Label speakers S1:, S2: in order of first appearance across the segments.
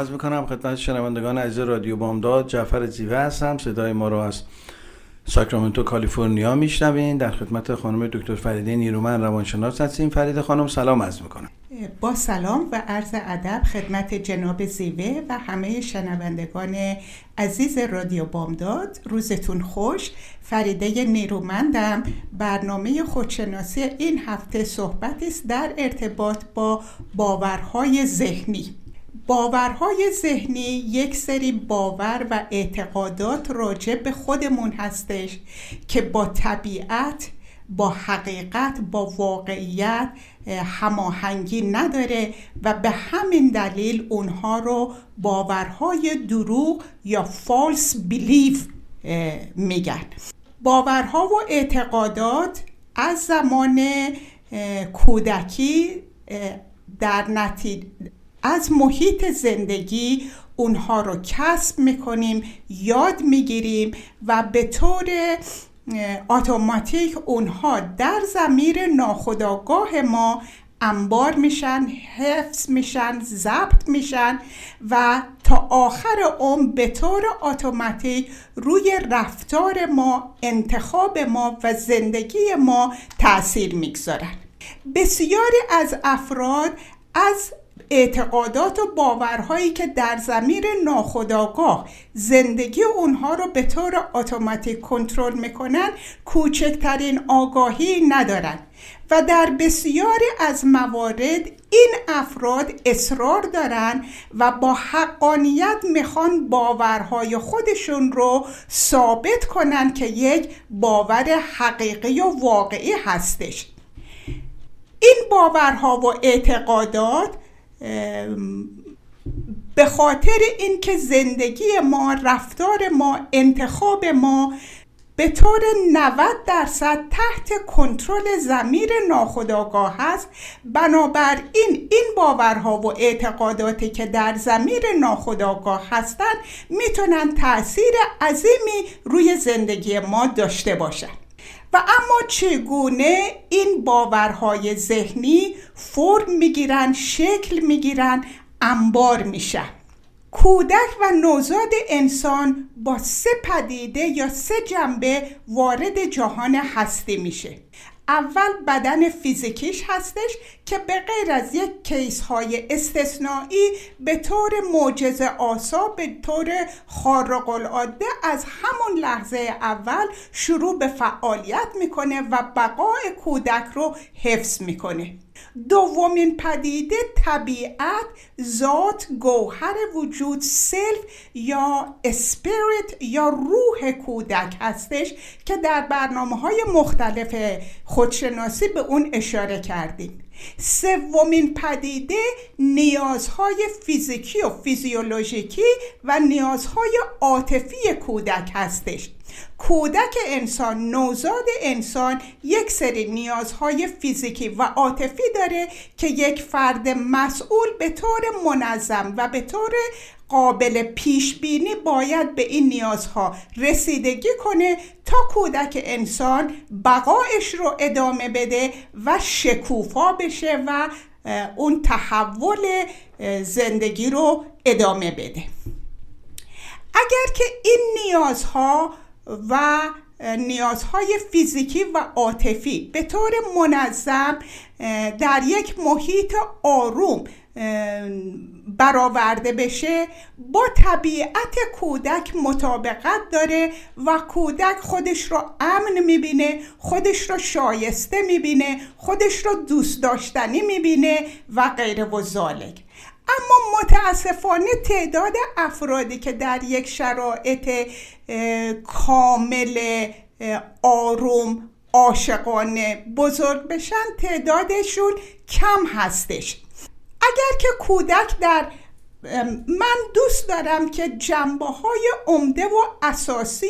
S1: از می‌کنم. خدمت شنوندگان عزیز رادیو بامداد جعفر زیوه هستم. صدای ما رو از ساکرامنتو کالیفرنیا میشنوین. در خدمت خانم دکتر فریده نیرومن روانشناس هستیم. فرید خانم سلام از می‌کنم.
S2: با سلام و عرض ادب خدمت جناب زیوه و همه شنوندگان عزیز رادیو بامداد. روزتون خوش. فریده نیرومندم. برنامه خودشناسی این هفته صحبت است در ارتباط با باورهای ذهنی. باورهای ذهنی یک سری باور و اعتقادات راجع به خودمون هستش که با طبیعت با حقیقت با واقعیت هماهنگی نداره و به همین دلیل اونها رو باورهای دروغ یا فالس بیلیف میگن. باورها و اعتقادات از زمان کودکی در نتیجه از محیط زندگی اونها رو کسب می‌کنیم یاد می‌گیریم و به طور اتوماتیک اونها در زمیر ناخودآگاه ما انبار میشن حفظ میشن ضبط میشن و تا آخر عمر به طور اتوماتیک روی رفتار ما انتخاب ما و زندگی ما تاثیر می‌گذارن. بسیاری از افراد از اعتقادات و باورهایی که در زمیر ناخودآگاه زندگی اونها رو به طور اتوماتیک کنترل می‌کنن کوچکترین آگاهی ندارن. و در بسیاری از موارد این افراد اصرار دارن و با حقانیت می‌خوان باورهای خودشون رو ثابت کنن که یک باور حقیقی و واقعی هستش. این باورها و اعتقادات به خاطر اینکه زندگی ما رفتار ما انتخاب ما به طور 90 درصد تحت کنترل زمیر ناخودآگاه هست بنابراین این باورها و اعتقاداتی که در زمیر ناخودآگاه هستند می‌تونن تاثیر عظیمی روی زندگی ما داشته باشند و اما چگونه این باورهای ذهنی فرم می‌گیرن شکل می‌گیرن انبار میشن؟ کودک و نوزاد انسان با سه پدیده یا سه جنبه وارد جهان هستی میشه. اول بدن فیزیکیش هستش که به غیر از یک case های استثنایی به طور معجزه آسا به طور خارق العاده از همون لحظه اول شروع به فعالیت می‌کنه و بقای کودک رو حفظ می‌کنه. دومین پدیده طبیعت ذات گوهر وجود self یا spirit یا روح کودک هستش که در برنامه های مختلف خودشناسی به اون اشاره کردیم. سومین پدیده نیازهای فیزیکی و فیزیولوژیکی و نیازهای عاطفی کودک هستش. کودک انسان نوزاد انسان یک سری نیازهای فیزیکی و عاطفی داره که یک فرد مسئول به طور منظم و به طور قابل پیش بینی باید به این نیازها رسیدگی کنه تا کودک انسان بقایش رو ادامه بده و شکوفا بشه و اون تحول زندگی رو ادامه بده. اگر که این نیازها و نیازهای فیزیکی و عاطفی. به طور منظم در یک محیط آروم برآورده بشه با طبیعت کودک مطابقت داره و کودک خودش رو امن می‌بینه خودش رو شایسته می‌بینه خودش رو دوست داشتنی می‌بینه و غیر و ذالک اما متاسفانه تعداد افرادی که در یک شرایط کامل آروم عاشقانه بزرگ بشن تعدادشون کم هستش. اگر که کودک در من دوست دارم که جنبه های عمده و اساسی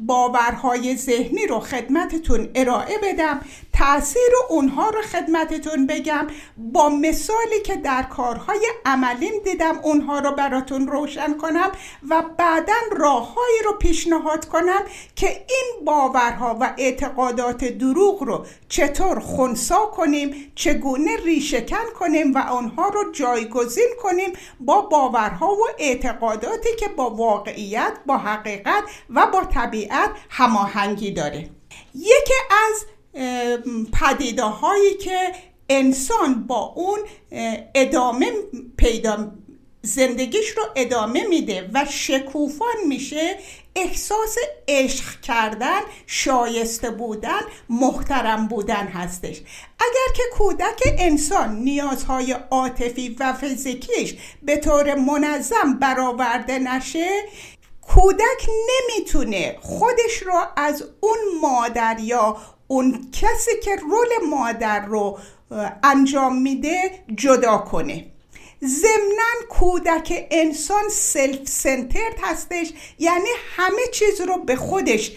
S2: باورهای ذهنی رو خدمتتون ارائه بدم تاثیر اونها رو خدمتتون بگم. با مثالی که در کارهای عملیم دیدم اونها رو براتون روشن کنم و بعدا راههایی رو پیشنهاد کنم که این باورها و اعتقادات دروغ رو چطور خونسا کنیم چگونه ریشهکن کنیم و آنها رو جایگزین کنیم با باورها و اعتقاداتی که با واقعیت با حقیقت و با طبیعت هماهنگی داره. یکی از پدیده هایی که انسان با اون ادامه پیدا زندگیش رو ادامه میده و شکوفان میشه احساس عشق کردن شایسته بودن محترم بودن هستش. اگر که کودک انسان نیازهای عاطفی و فیزیکیش به طور منظم برآورده نشه کودک نمی‌تونه خودش رو از اون مادر یا اون کسی که رول مادر رو انجام میده جدا کنه. ضمنا کودک انسان سلف سنترد هستش یعنی همه چیز رو به خودش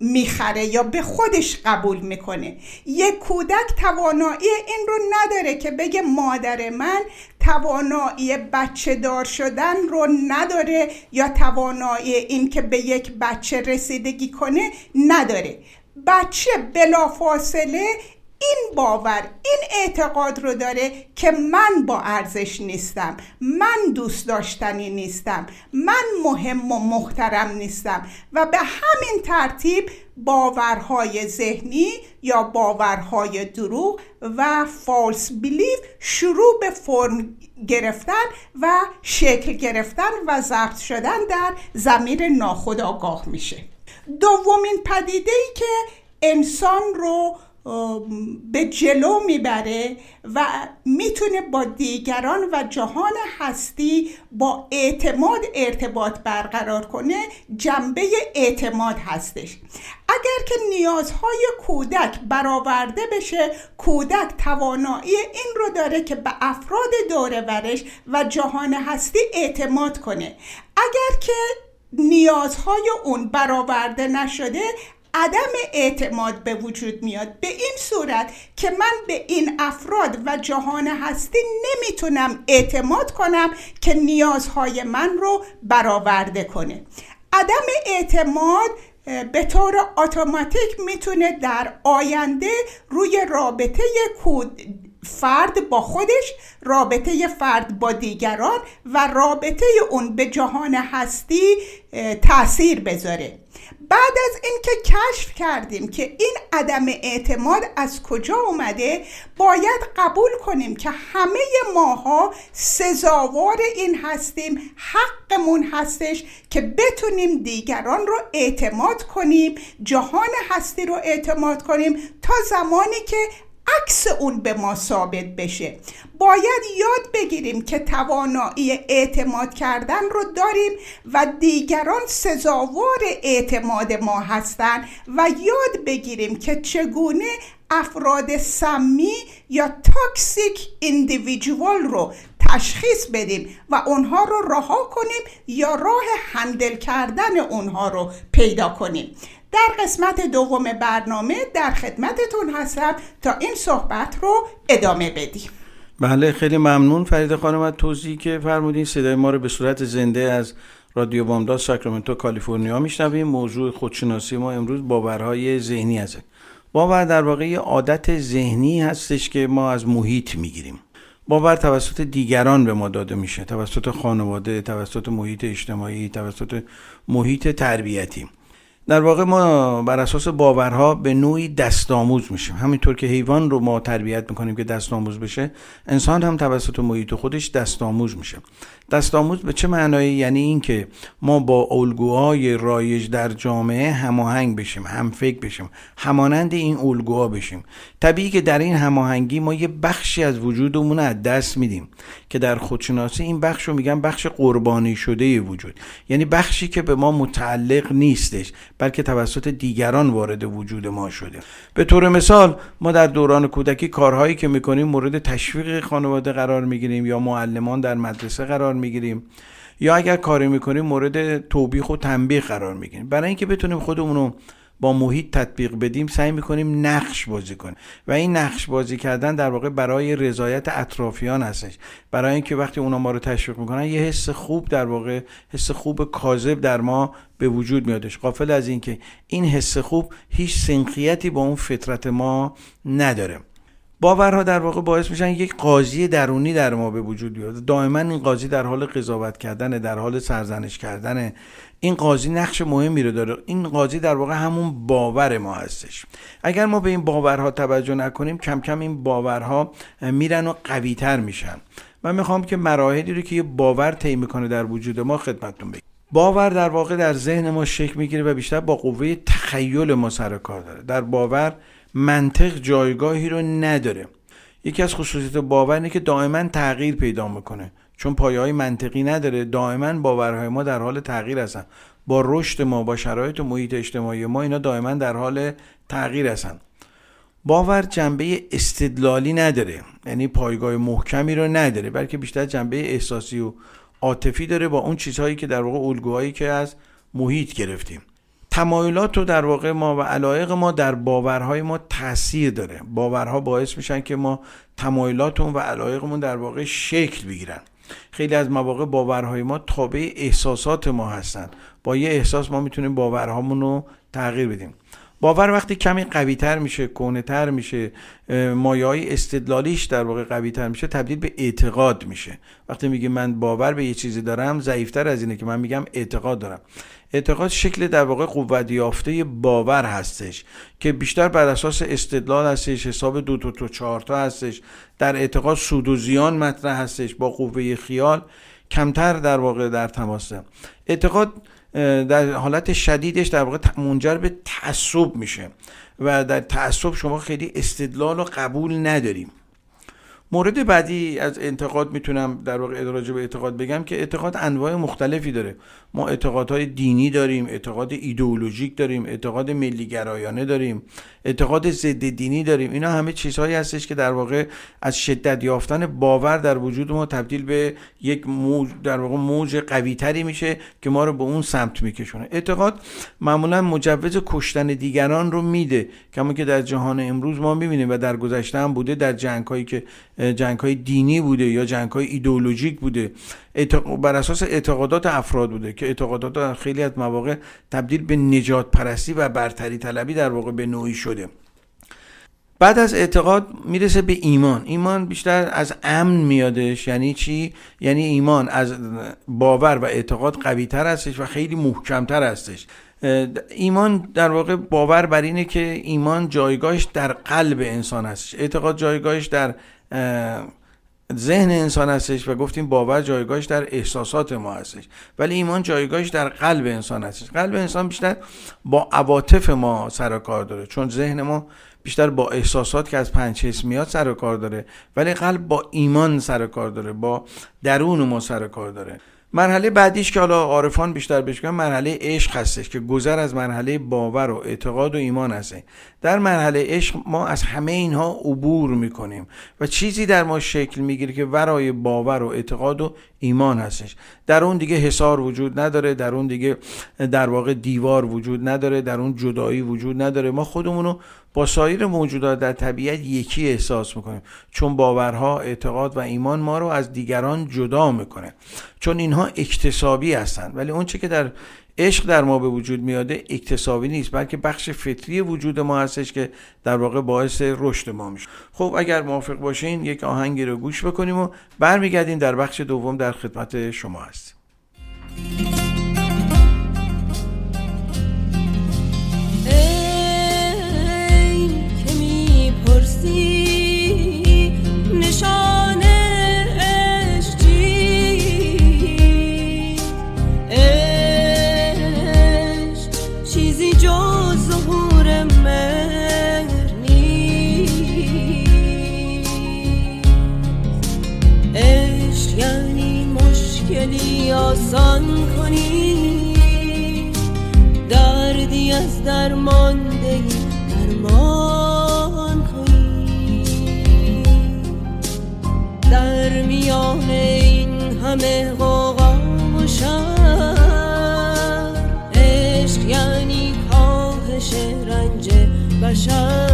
S2: می‌خره یا به خودش قبول می‌کنه. یک کودک توانایی این رو نداره که بگه مادر من توانایی بچه دار شدن رو نداره یا توانایی این که به یک بچه رسیدگی کنه نداره. بچه بلافاصله این باور این اعتقاد رو داره که من با ارزش نیستم من دوست داشتنی نیستم من مهم و محترم نیستم و به همین ترتیب باورهای ذهنی یا باورهای دروغ و فالس بیلیف شروع به فرم گرفتن و شکل گرفتن و ضبط شدن در زمیر ناخودآگاه میشه. دومین پدیده ای که انسان رو به جلو می‌بره و می‌تونه با دیگران و جهان هستی با اعتماد ارتباط برقرار کنه جنبه اعتماد هستش. اگر که نیازهای کودک برآورده بشه کودک توانایی این رو داره که به افراد دور و جهان هستی اعتماد کنه. اگر که نیازهای اون برآورده نشده عدم اعتماد به وجود میاد. به این صورت که من به این افراد و جهان هستی نمی‌تونم اعتماد کنم که نیازهای من رو برآورده کنه. عدم اعتماد به طور اتوماتیک می‌تونه در آینده روی رابطه کود فرد با خودش رابطه فرد با دیگران و رابطه اون به جهان هستی تاثیر بذاره. بعد از اینکه کشف کردیم که این عدم اعتماد از کجا اومده باید قبول کنیم که همه ماها سزاوار این هستیم حقمون هستش که بتونیم دیگران رو اعتماد کنیم جهان هستی رو اعتماد کنیم تا زمانی که عکس اون به ما ثابت بشه. باید یاد بگیریم که توانایی اعتماد کردن رو داریم و دیگران سزاوار اعتماد ما هستند و یاد بگیریم که چگونه افراد سمی یا تاکسیک اندیویجوال رو تشخیص بدیم و اونها رو رها کنیم یا راه هندل کردن اونها رو پیدا کنیم. در قسمت دوم برنامه در خدمتتون هستم تا این صحبت رو ادامه بدیم.
S1: بله خیلی ممنون. فرید خانم از توضیحی که فرمودین صدای ما رو به صورت زنده از رادیو بامداد ساکرامنتو کالیفرنیا میشنویم. موضوع خودشناسی ما امروز باورهای ذهنی هست باور در واقع عادت ذهنی هستش که ما از محیط می‌گیریم. باور توسط دیگران به ما داده میشه. توسط خانواده توسط محیط اجتماعی توسط محیط تربیتی. در واقع ما بر اساس باورها به نوعی دستآموز میشیم. همینطور که حیوان رو ما تربیت می‌کنیم که دستآموز بشه انسان هم توسط محیط خودش دستآموز میشه. دستآموز به چه معنایی؟ یعنی اینکه ما با الگوهای رایج در جامعه هماهنگ بشیم هم فکر بشیم همانند این الگوها بشیم. طبیعی که در این هماهنگی ما یه بخشی از وجودمون از دست میدیم که در خودشناسی این بخش رو میگن بخش قربانی شده وجود. یعنی بخشی که به ما متعلق نیستش بلکه توسط دیگران وارد وجود ما شده. به طور مثال ما در دوران کودکی کارهایی که می‌کنیم مورد تشویق خانواده قرار می‌گیریم یا معلمان در مدرسه قرار می‌گیریم. یا اگر کاری می‌کنیم مورد توبیخ و تنبیه قرار می‌گیریم. برای اینکه بتونیم خودمون رو با محیط تطبیق بدیم سعی می‌کنیم نقش بازی کنیم. و این نقش بازی کردن در واقع برای رضایت اطرافیان هستش. برای اینکه وقتی اونا ما رو تشویق می‌کنن یه حس خوب در واقع حس خوب کاذب در ما به وجود میادش قافل از اینکه این حس خوب هیچ سنخیتی با اون فطرت ما نداره. باورها در واقع باعث میشن یک قاضی درونی در ما به وجود بیاد. دائما این قاضی در حال قضاوت کردن در حال سرزنش کردن. این قاضی نقش مهمی رو داره. این قاضی در واقع همون باور ما هستش. اگر ما به این باورها توجه نکنیم کم کم این باورها میرن و قوی تر میشن. من می‌خوام که مراحلی رو که یه باور طی می‌کنه در وجود ما خدمتتون بگم. باور در واقع در ذهن ما شکل می‌گیره و بیشتر با قوه تخیل ما سر کار داره. در باور منطق جایگاهی رو نداره. یکی از خصوصیت باور اینه که دائما تغییر پیدا می‌کنه. چون پایه های منطقی نداره دائما باورهای ما در حال تغییر هستن. با رشد ما با شرایط و محیط اجتماعی ما اینا دائما در حال تغییر هستن. باور جنبه استدلالی نداره. یعنی پایگاه محکمی رو نداره بلکه بیشتر جنبه احساسی و عاطفی داره با اون چیزهایی که در واقع الگوهایی که از محیط گرفتیم. تمایلات رو در واقع ما و علایق ما در باورهای ما تاثیر داره. باورها باعث میشن که ما تمایلاتمون و علایقمون در واقع شکل بگیرن. خیلی از مواقع باورهای ما تابع احساسات ما هستن. با یه احساس ما می‌تونیم باورهامون رو تغییر بدیم. باور وقتی کمی قوی تر میشه کهنه تر میشه مایه های استدلالیش در واقع قوی تر میشه تبدیل به اعتقاد میشه. وقتی میگه من باور به یه چیزی دارم ضعیفتر از اینه که من میگم اعتقاد دارم. اعتقاد شکل در واقع قوت یافته باور هستش که بیشتر بر اساس استدلال هستش حساب دو تا تو چهار تا هستش در اعتقاد سود و زیان مطرح هستش با قوه خیال کمتر در واقع در تماسه اعتقاد در حالت شدیدش در واقع منجر به تعصب میشه و در تعصب شما خیلی استدلال و قبول نداریم. مورد بعدی از انتقاد می‌تونم در واقع ادراج به اعتقاد بگم که اعتقاد انواع مختلفی داره. ما اعتقادهای دینی داریم اعتقاد ایدئولوژیک داریم اعتقاد ملیگرایانه داریم اعتقاد ضد دینی داریم. اینا همه چیزهایی هستش که در واقع از شدت یافتن باور در وجود ما تبدیل به یک موج در واقع موج قوی تری میشه که ما رو به اون سمت میکشونه. اعتقاد معمولا مجوز کشتن دیگران رو میده. کما که در جهان امروز ما می‌بینیم و در گذشته هم بوده در جنگ هایی که جنگ های دینی بوده یا جنگ های ایدئولوژیک بوده. بر اساس اعتقادات افراد بوده که اعتقادات خیلی از مواقع تبدیل به نجات پرستی و برتری طلبی در واقع به نوعی شده. بعد از اعتقاد می‌رسه به ایمان. ایمان بیشتر از امن میادش. یعنی چی؟ یعنی ایمان از باور و اعتقاد قوی تر هستش و خیلی محکمتر هستش. ایمان در واقع باور بر اینه که ایمان جایگاهش در قلب انسان هستش. اعتقاد جایگاهش در ذهن انسان هستش و گفتیم باور جایگاهش در احساسات ما هستش. ولی ایمان جایگاهش در قلب انسان هستش. قلب انسان بیشتر با عواطف ما سر کار داره. چون ذهن ما بیشتر با احساسات که از پنج حس میاد سر کار داره. ولی قلب با ایمان سر کار داره. با درون ما سر کار داره. مرحله بعدیش که حالا عارفان بیشتر بهش مرحله عشق هستش که گذر از مرحله باور و اعتقاد و ایمان هسته در مرحله عشق ما از همه اینها عبور می‌کنیم و چیزی در ما شکل می‌گیره که ورای باور و اعتقاد و ایمان هستش. در اون دیگه حسار وجود نداره در اون دیگه در واقع دیوار وجود نداره در اون جدایی وجود نداره. ما خودمونو با سایر موجودات در طبیعت یکی احساس می‌کنیم. چون باورها اعتقاد و ایمان ما رو از دیگران جدا می‌کنه. چون اینها اکتسابی هستند ولی اون چه که در عشق در ما به وجود میاده اکتسابی نیست بلکه بخش فطری وجود ما هستش که در واقع باعث رشد ما میشه. خب اگر موافق باشین یک آهنگی رو گوش بکنیم و برمیگردیم در بخش دوم در خدمت شما هستیم.
S3: آسان کنی. دردی از درماندگی درمان کنی. در میان این همه غوغا و عشق یعنی کاهش رنج بشر.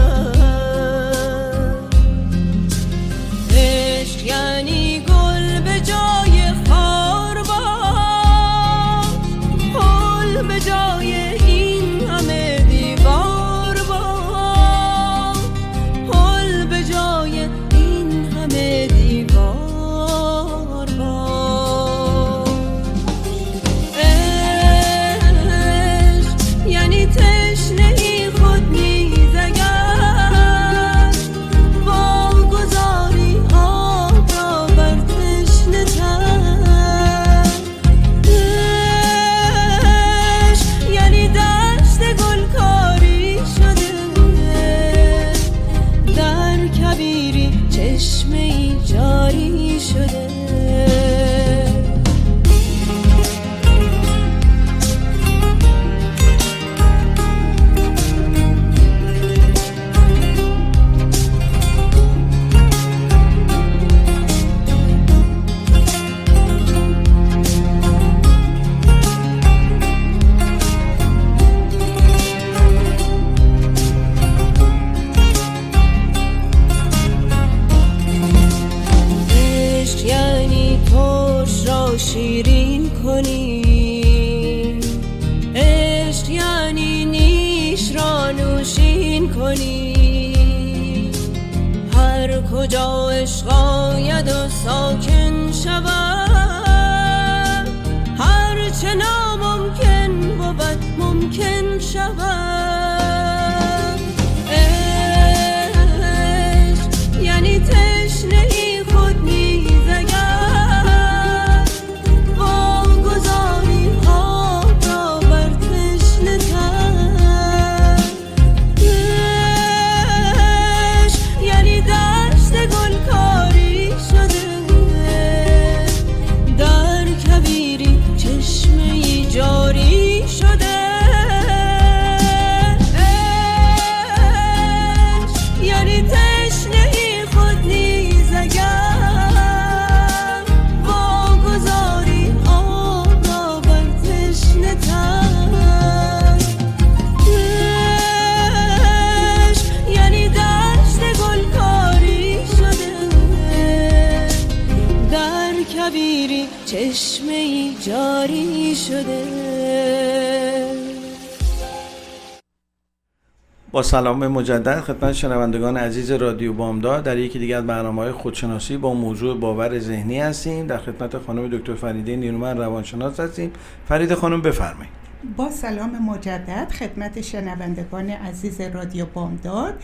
S1: با سلام مجدد خدمت شنوندگان عزیز رادیو بامداد. در یکی دیگر برنامه های خودشناسی با موضوع باور ذهنی هستیم. در خدمت خانم دکتر فریده نیرومن روانشناس هستیم. فرید خانم بفرمایید.
S2: با سلام مجدد خدمت شنوندگان عزیز رادیو بامداد.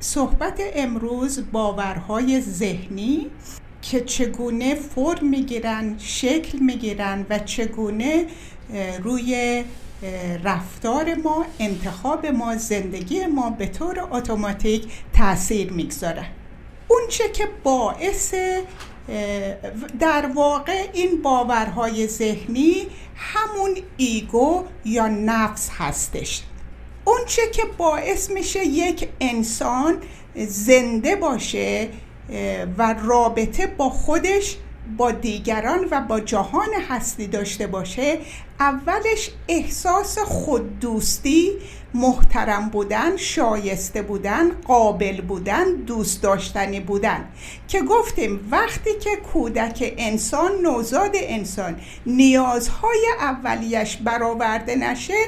S2: صحبت امروز باورهای ذهنی که چگونه فرم می‌گیرن شکل می‌گیرن و چگونه روی رفتار ما انتخاب ما زندگی ما به طور اتوماتیک تاثیر می‌گذاره. اونچه که باعث در واقع این باورهای ذهنی همون ایگو یا نفس هستش. اونچه که باعث میشه یک انسان زنده باشه و رابطه با خودش با دیگران و با جهان هستی داشته باشه اولش احساس خوددوستی محترم بودن شایسته بودن قابل بودن دوست داشتنی بودن. که گفتیم وقتی که کودک انسان نوزاد انسان نیازهای اولیش برآورده نشه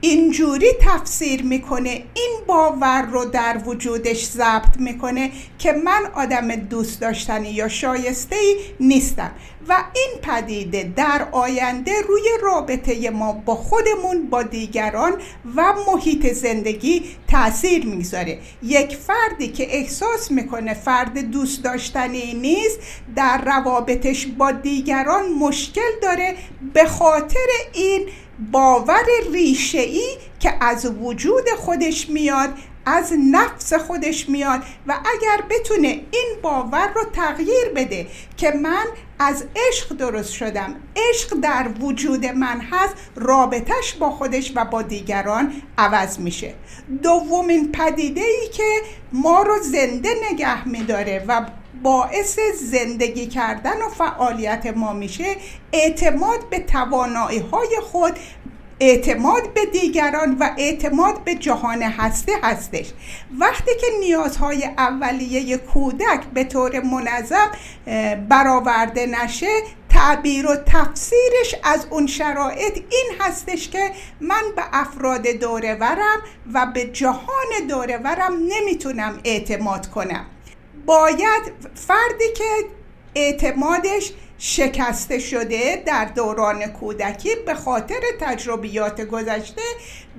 S2: اینجوری تفسیر می‌کنه این باور رو در وجودش ضبط می‌کنه که من آدم دوست داشتنی یا شایسته ای نیستم و این پدیده در آینده روی رابطه ما با خودمون با دیگران و محیط زندگی تاثیر می‌ذاره یک فردی که احساس می‌کنه فرد دوست داشتنی نیست در روابطش با دیگران مشکل داره به خاطر این باور ریشه ای که از وجود خودش میاد از نفس خودش میاد و اگر بتونه این باور رو تغییر بده که من از عشق درست شدم عشق در وجود من هست رابطش با خودش و با دیگران عوض میشه. دومین پدیده ای که ما رو زنده نگه میداره و باعث زندگی کردن و فعالیت ما میشه. اعتماد به توانایی های خود اعتماد به دیگران و اعتماد به جهان هسته هستش. وقتی که نیازهای اولیه کودک به طور منظم برآورده نشه تعبیر و تفسیرش از اون شرایط این هستش که من به افراد دورورم و به جهان دورورم نمی‌تونم اعتماد کنم. باید فردی که اعتمادش شکسته شده در دوران کودکی به خاطر تجربیات گذشته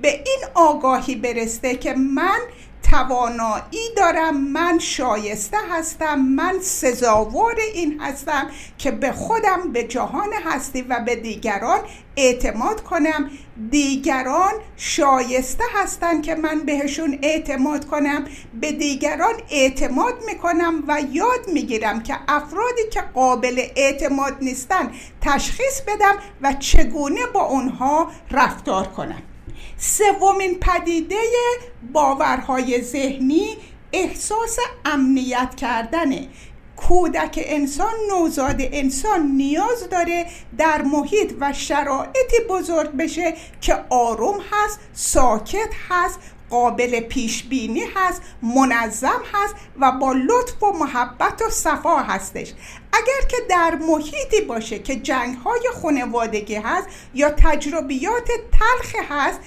S2: به این آگاهی برسته که من توانایی دارم من شایسته هستم من سزاوار این هستم که به خودم به جهان هستی و به دیگران اعتماد کنم. دیگران شایسته هستند که من بهشون اعتماد کنم. به دیگران اعتماد می‌کنم و یاد می‌گیرم که افرادی که قابل اعتماد نیستن تشخیص بدم و چگونه با اونها رفتار کنم. سومین پدیده باورهای ذهنی احساس امنیت کردنه. کودک انسان نوزاد انسان نیاز داره در محیط و شرایطی بزرگ بشه که آروم هست ساکت هست قابل پیش بینی هست منظم هست و با لطف و محبت و صفا هستش. اگر که در محیطی باشه که جنگ های خانوادگی هست یا تجربیات تلخ هست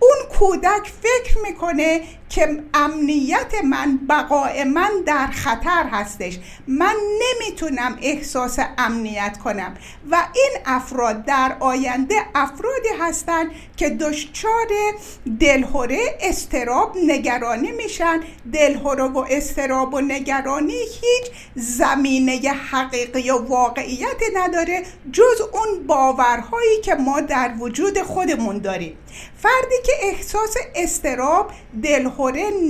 S2: اون کودک فکر می‌کنه که امنیت من بقای من در خطر هستش. من نمی‌تونم احساس امنیت کنم. و این افراد در آینده افرادی هستند که دچار دلهوره استراب نگرانی میشن. دلهوره و استراب و نگرانی هیچ زمینه حقیقی و واقعیت نداره جز اون باورهایی که ما در وجود خودمون داریم. فردی که احساس استراب دلهوره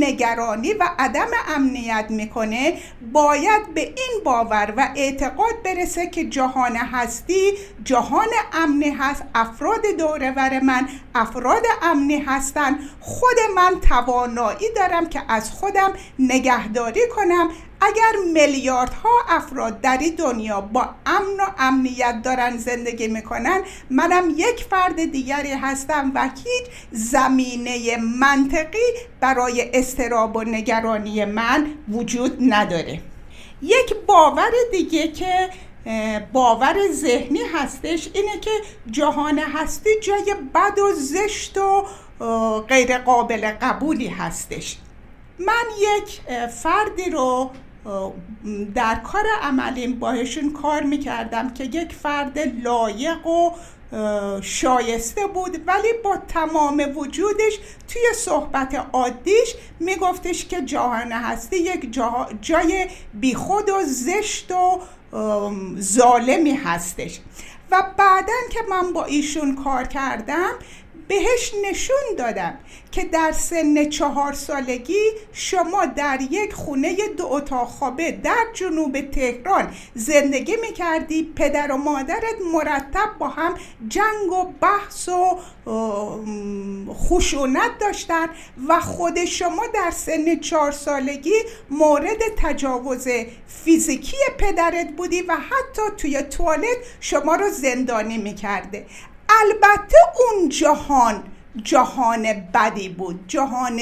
S2: نگرانی و عدم امنیت می‌کنه باید به این باور و اعتقاد برسه که جهان هستی جهان امنی هست افراد دورور من افراد امنی هستن. خود من توانایی دارم که از خودم نگهداری کنم. اگر میلیاردها افراد در این دنیا با امن و امنیت دارن زندگی می‌کنن منم یک فرد دیگری هستم و هیچ زمینه منطقی برای استراب و نگرانی من وجود نداره. یک باور دیگه که باور ذهنی هستش اینه که جهان هستی جای بد و زشت و غیر قابل قبولی هستش. من یک فردی رو در کار عملیم باهشون کار می‌کردم که یک فرد لایق و شایسته بود ولی با تمام وجودش توی صحبت عادیش میگفتش که جهان هستی یک جای بیخود و زشت و ظالمی هستش. و بعدا که من با ایشون کار کردم بهش نشون دادم که در سن چهار سالگی شما در یک خونه دو اتاق خوابه در جنوب تهران زندگی می‌کردی. پدر و مادرت مرتب با هم جنگ و بحث و خشونت داشتن و خود شما در سن چهار سالگی مورد تجاوز فیزیکی پدرت بودی و حتی توی توالت شما رو زندانی می‌کرده. البته اون جهان جهان بدی بود جهان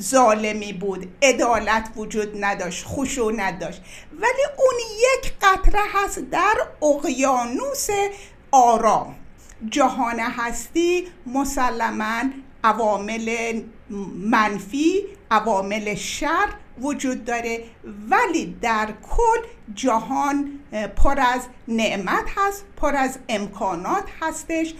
S2: ظالمی بود عدالت وجود نداشت خشونت داشت ولی اون یک قطره هست در اقیانوس آرام. جهان هستی مسلما عوامل منفی عوامل شر وجود داره. ولی در کل جهان پر از نعمت هست پر از امکانات هستش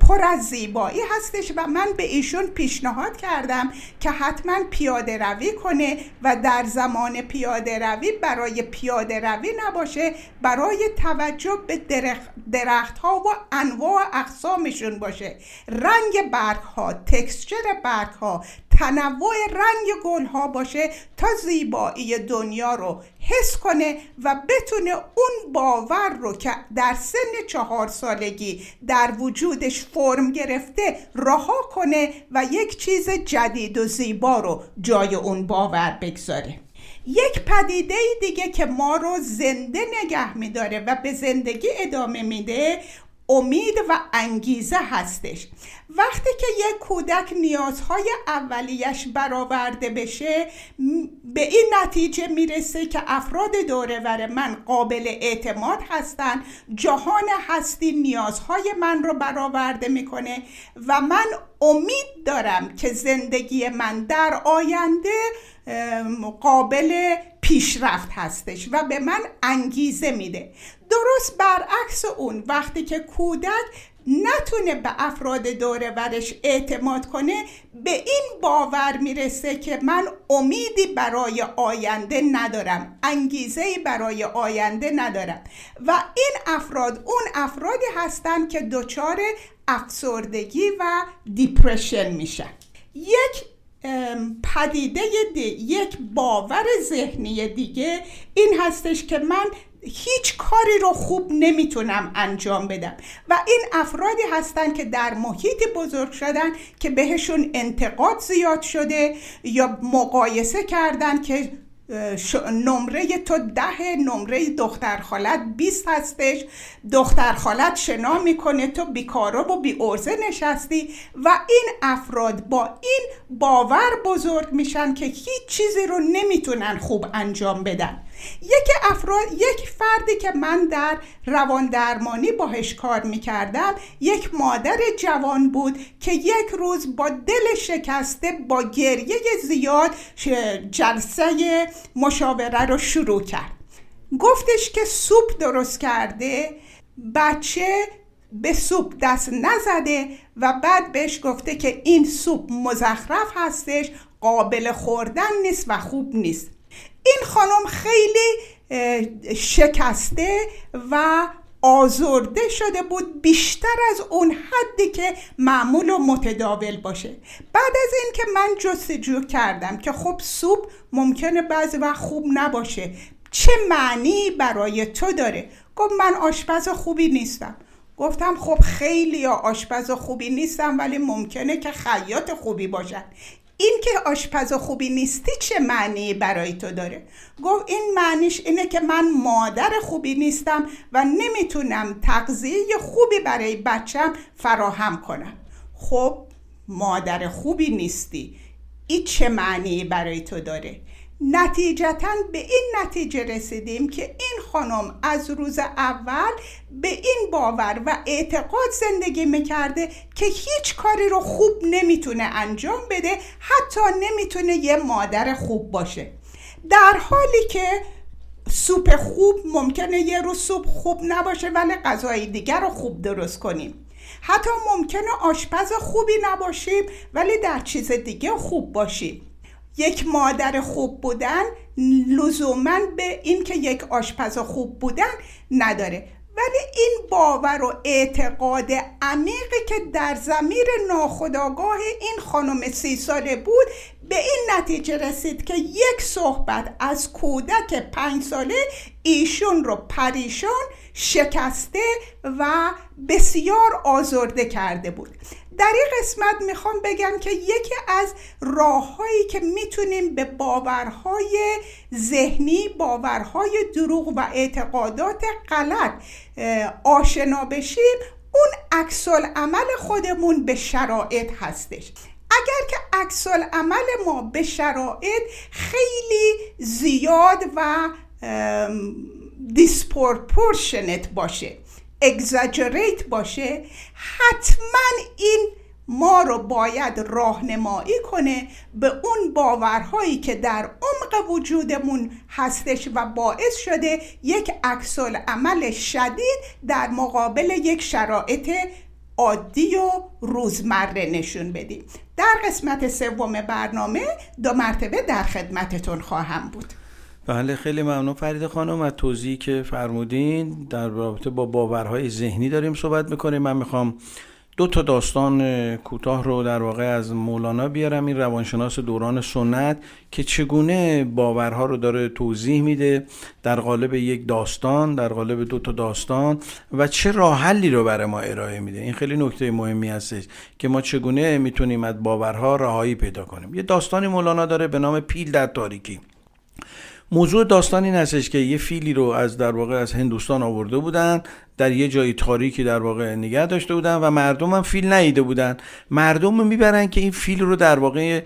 S2: پر از زیبایی هستش و من به ایشون پیشنهاد کردم که حتما پیاده روی کنه و در زمان پیاده روی برای پیاده روی نباشه برای توجه به درخت ها و انواع اقسامشون باشه. رنگ برگ ها تکسچر برگ ها تنوع رنگ گل باشه تا زیبایی دنیا رو حس کنه و بتونه اون باور رو که در سن چهار سالگی در وجودش فرم گرفته رها کنه و یک چیز جدید و زیبا رو جای اون باور بگذاره. یک پدیده دیگه که ما رو زنده نگه میداره و به زندگی ادامه میده امید و انگیزه هستش. وقتی که یک کودک نیازهای اولیش برآورده بشه به این نتیجه می‌رسه که افراد دورور من قابل اعتماد هستن جهان هستی نیازهای من رو برآورده می‌کنه و من امید دارم که زندگی من در آینده قابل پیشرفت هستش و به من انگیزه میده. درست برعکس اون وقتی که کودک نتونه به افراد دور ورش اعتماد کنه به این باور می‌رسه که من امیدی برای آینده ندارم انگیزه برای آینده ندارم. و این افراد اون افرادی هستن که دچار افسردگی و دیپرشن میشن. یک پدیده دی، یک باور ذهنی دیگه این هستش که من هیچ کاری رو خوب نمی‌تونم انجام بدم. و این افرادی هستن که در محیط بزرگ شدن که بهشون انتقاد زیاد شده یا مقایسه کردن که نمره تو ده نمره دختر خالت 20 هستش. دختر خالت شنا می‌کنه تو بیکارا و بی ارزه نشستی و این افراد با این باور بزرگ میشن که هیچ چیزی رو نمی‌تونن خوب انجام بدن. یک افراد یک فردی که من در روان درمانی باهش کار می‌کردم یک مادر جوان بود که یک روز با دل شکسته با گریه زیاد جلسه مشاوره رو شروع کرد. گفتش که سوپ درست کرده بچه به سوپ دست نزده و بعد بهش گفته که این سوپ مزخرف هستش قابل خوردن نیست و خوب نیست. این خانم خیلی شکسته و آزرده شده بود بیشتر از اون حدی که معمول و متداول باشه. بعد از اینکه من جستجو کردم که خب سوپ ممکنه بعضی وقت خوب نباشه چه معنی برای تو داره؟ گفت من آشپز خوبی نیستم. گفتم خب خیلی آشپز خوبی نیستم ولی ممکنه که خیاط خوبی باشن این که آشپز خوبی نیستی چه معنی برای تو داره؟ گفت این معنیش اینه که من مادر خوبی نیستم و نمی‌تونم تغذیه خوبی برای بچم فراهم کنم. خب مادر خوبی نیستی. این چه معنی برای تو داره؟ نتیجتا به این نتیجه رسیدیم که این خانم از روز اول به این باور و اعتقاد زندگی می‌کرده که هیچ کاری رو خوب نمی‌تونه انجام بده حتی نمی‌تونه یه مادر خوب باشه. در حالی که سوپ خوب ممکنه یه روز سوپ خوب نباشه ولی غذای دیگر رو خوب درست کنیم. حتی ممکنه آشپز خوبی نباشیم ولی در چیز دیگه خوب باشیم. یک مادر خوب بودن لزوما به اینکه یک آشپز خوب بودن نداره. ولی این باور و اعتقاد عمیقی که در زمیر ناخداگاه این خانم سی ساله بود به این نتیجه رسید که یک صحبت از کودک پنج ساله ایشون رو پریشان شکسته و بسیار آزرده کرده بود. در این قسمت می‌خوام بگم که یکی از راههایی که می‌تونیم به باورهای ذهنی باورهای دروغ و اعتقادات غلط آشنا بشیم اون عکس عمل خودمون به شرایط هستش. اگر که عکس عمل ما به شرایط خیلی زیاد و disproportionate باشه exaggerate باشه حتما این ما رو باید راهنمایی کنه به اون باورهایی که در عمق وجودمون هستش و باعث شده یک عکس العمل شدید در مقابل یک شرایط عادی و روزمره نشون بدیم. در قسمت سوم برنامه دو مرتبه در خدمتتون خواهم بود.
S1: بله خیلی ممنون. فرید خانم از توضیحی که فرمودین در رابطه با باورهای ذهنی داریم صحبت می‌کنیم. من می‌خوام دو تا داستان کوتاه رو در واقع از مولانا بیارم. این روانشناس دوران سنت که چگونه باورها رو داره توضیح میده در قالب یک داستان در قالب دو تا داستان و چه راه حلی رو برای ما ارائه میده. این خیلی نکته مهمی هستش که ما چگونه می‌تونیم از باورها رهایی پیدا کنیم. یه داستانی مولانا داره به نام پیل در تاریکی. موضوع داستان این هستش که یه فیلی رو از در واقع از هندوستان آورده بودن در یه جایی تاریکی در واقع نگه داشته بودن و مردم هم فیل نیده بودن. مردم می‌برن که این فیل رو در واقع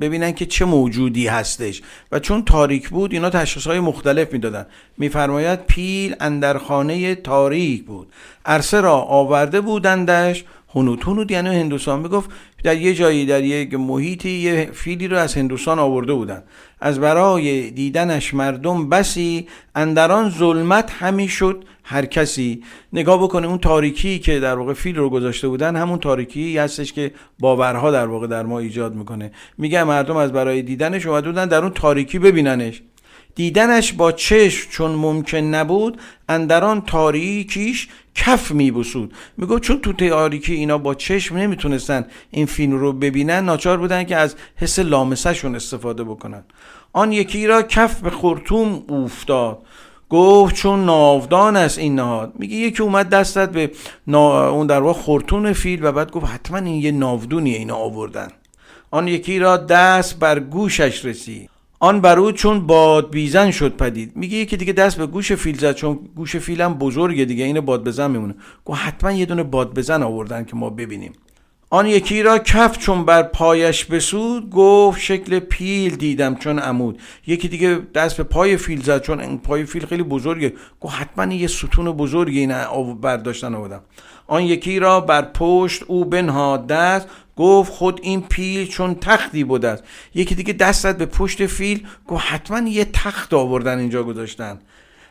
S1: ببینن که چه موجودی هستش. و چون تاریک بود اینا تشخیص های مختلف می‌دادن. میفرماید پیل اندر خانه تاریک بود. عرصه را آورده بودندش هنوت هنوت یعنی هندوستان می‌گفت. در یه جایی در یک محیطی یه فیلی رو از هندوستان آورده بودن. از برای دیدنش مردم بسی اندران ظلمت همی شد هر کسی. نگاه بکنه اون تاریکی که در واقع فیل رو گذاشته بودن همون تاریکی هستش که باورها در واقع در ما ایجاد می‌کنه. میگه مردم از برای دیدنش اومده بودن در اون تاریکی ببیننش. دیدنش با چشم چون ممکن نبود اندران تاریکیش کف میبسود میگو چون تو تاریکی اینا با چشم نمی‌تونستن این فیلم رو ببینن ناچار بودن که از حس لامسهشون استفاده بکنن. آن یکی را کف به خورتوم افتاد گفت چون ناودان است این نهاد. میگه یکی اومد دستت به اون در واقع خورتون فیل و بعد گفت حتما این یه ناودونیه اینا آوردن. آن یکی را دست بر گوشش رسید. آن برو چون باد بیزن شد پدید. میگه یکی دیگه دست به گوش فیل زد چون گوش فیلم بزرگه دیگه این باد بزن میمونه. گفت حتما یه دونه باد بزن آوردن که ما ببینیم. آن یکی را کف چون بر پایش بسود گفت شکل پیل دیدم چون عمود. یکی دیگه دست به پای فیل زد چون پای فیل خیلی بزرگه. گفت حتما یه ستون بزرگی این برداشتن آوردم. آن یکی را بر پشت او بنهاد دست گفت خود این پیل چون تختی بوده است. یکی دیگه دست به پشت فیل گفت حتما یه تخت آوردن اینجا گذاشتن.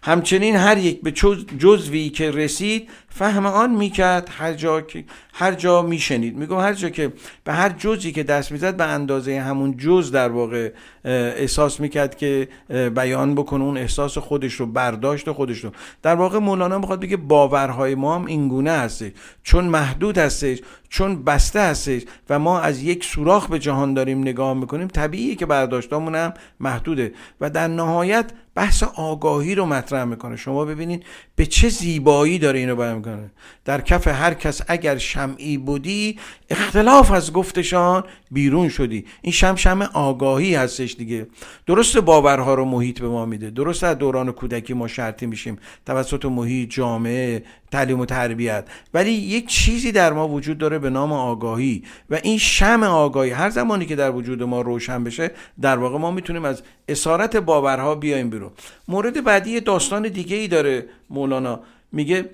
S1: همچنین هر یک به جزوی که رسید فهم آن می‌کرد هر جا که هر جا میشنید. میگم هر جا که به هر جزی که دست می‌زد به اندازه همون جز در واقع احساس می‌کرد که بیان بکنه اون احساس خودش رو برداشت خودش رو. در واقع مولانا می‌خواد بگه باورهای ما هم اینگونه هستش. چون محدود هستش چون بسته هستش و ما از یک سوراخ به جهان داریم نگاه می‌کنیم طبیعیه که برداشتامون هم محدوده. و در نهایت بحث آگاهی رو مطرح می‌کنه. شما ببینید به چه زیبایی داره اینو بیان می‌کنه در کف هر کس اگر شمعی بودی اختلاف از گفتشان بیرون شدی. این شم شم آگاهی هستش دیگه. درست باورها رو محیط به ما میده. درست از دوران کودکی ما شرطی میشیم. توسط محیط جامعه تعلیم و تربیت. ولی یک چیزی در ما وجود داره به نام آگاهی. و این شم آگاهی هر زمانی که در وجود ما روشن بشه در واقع ما می‌تونیم از اسارت باورها بیایم بیرون. مورد بعدی داستان دیگه ای داره مولانا. میگه